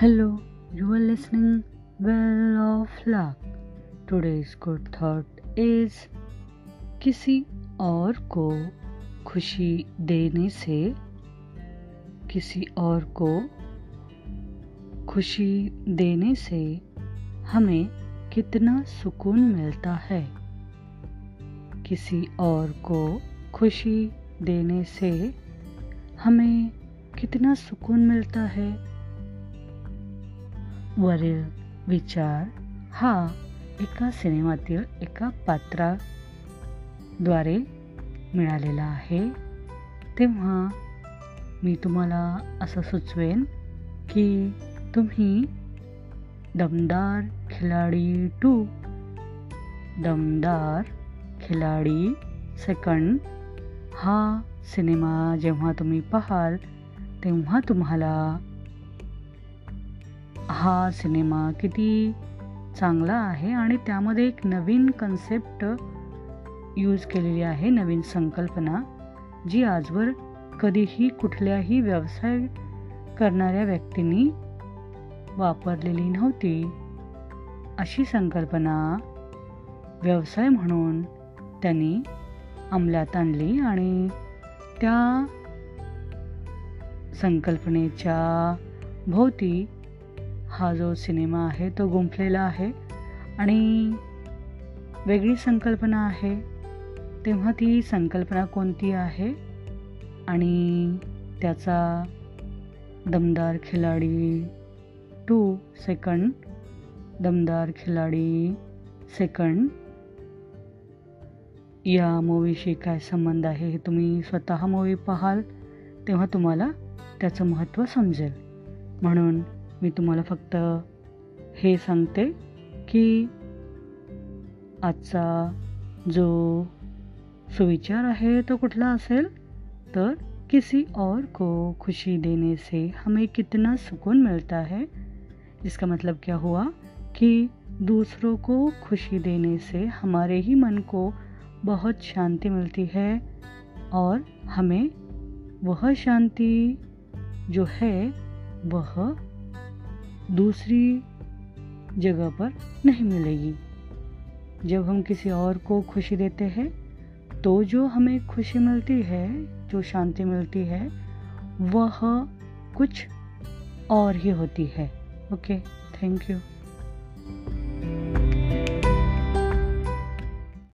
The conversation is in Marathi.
Hello, you are listening Well of Luck. Today's good thought is किसी और को खुशी देने से किसी और को खुशी देने से हमें कितना सुकून मिलता है किसी और को खुशी देने से हमें कितना सुकून मिलता है वरील विचार हा एका सिनेमातील एका पात्राद्वारे मिळालेला आहे. तेव्हा मी तुम्हाला असं सुचवेन की तुम्ही दमदार खिलाडी टू दमदार खिलाडी सेकंड हा सिनेमा जेव्हा तुम्ही पाहाल तेव्हा तुम्हाला हा सिनेमा किती चांगला आहे आणि त्यामध्ये एक नवीन कन्सेप्ट यूज केलेली आहे नवीन संकल्पना जी आजवर कधीही कुठल्याही व्यवसाय करणाऱ्या व्यक्तींनी वापरलेली नव्हती. अशी संकल्पना व्यवसाय म्हणून त्यांनी अंमलात आणली आणि त्या संकल्पनेच्या भोवती हा जो सिनेमा आहे तो गुंफलेला आहे आणि वेगळी संकल्पना आहे. तेव्हा ती संकल्पना कोणती आहे? आणि त्याचा दमदार खिलाडी टू सेकंड दमदार खिलाडी सेकंड. या मूवीशी काय संबंध आहे हे तुम्ही स्वतः मूवी पाहाल तेव्हा तुम्हाला त्याचं महत्त्व समजेल. म्हणून मी तुम्हाला फक्त हे सांगते की आजचा जो सुविचार आहे तो कुठला असेल, तर किसी और को खुशी देने से हमें कितना सुकून मिलता है. इसका मतलब क्या हुआ? कि दूसरों को खुशी देने से हमारे ही मन को बहुत शांति मिलती है और हमें वह शांति जो है, वह दूसरी जगह पर नहीं मिलेगी। जब हम किसी और को खुशी देते हैं तो जो हमें खुशी मिलती है, जो शांति मिलती है, वह कुछ और ही होती है। Okay, thank you.